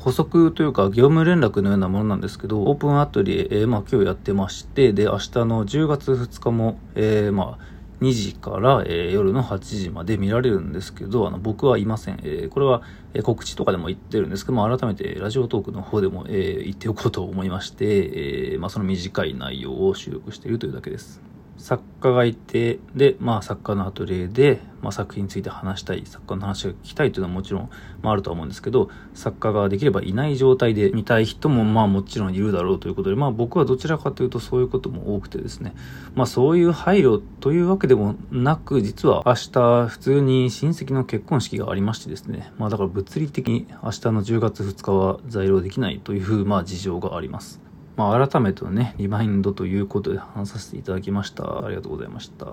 補足というか業務連絡のようなものなんですけど、オープンアトリエ、えー、まあ今日やってまして、で、明日の10月2日も、えー、まあ、2時から、えー、夜の8時まで見られるんですけど、あの、僕はいません。えー、これは、えー、告知とかでも言ってるんですけども、改めてラジオトークの方でも、え、言っておこうと思いまして、え、まあ、その短い内容を収録しているというだけです。作家がいて、で、まあ作家のアトリエで、まあ作品について話したい、作家の話が聞きたいというのはもちろん、まああるとは思うんですけど、作家ができればいない状態で見たい人もまあもちろんいるだろうということで、まあ僕はどちらかというとそういうことも多くてですね、まあそういう配慮というわけでもなく、実は明日普通に親戚の結婚式がありましてですね、まあだから物理的に明日の10月2日は在庫できないという、まあ事情があります。まあ、改めてのね、リマインドということで話させていただきました。ありがとうございました。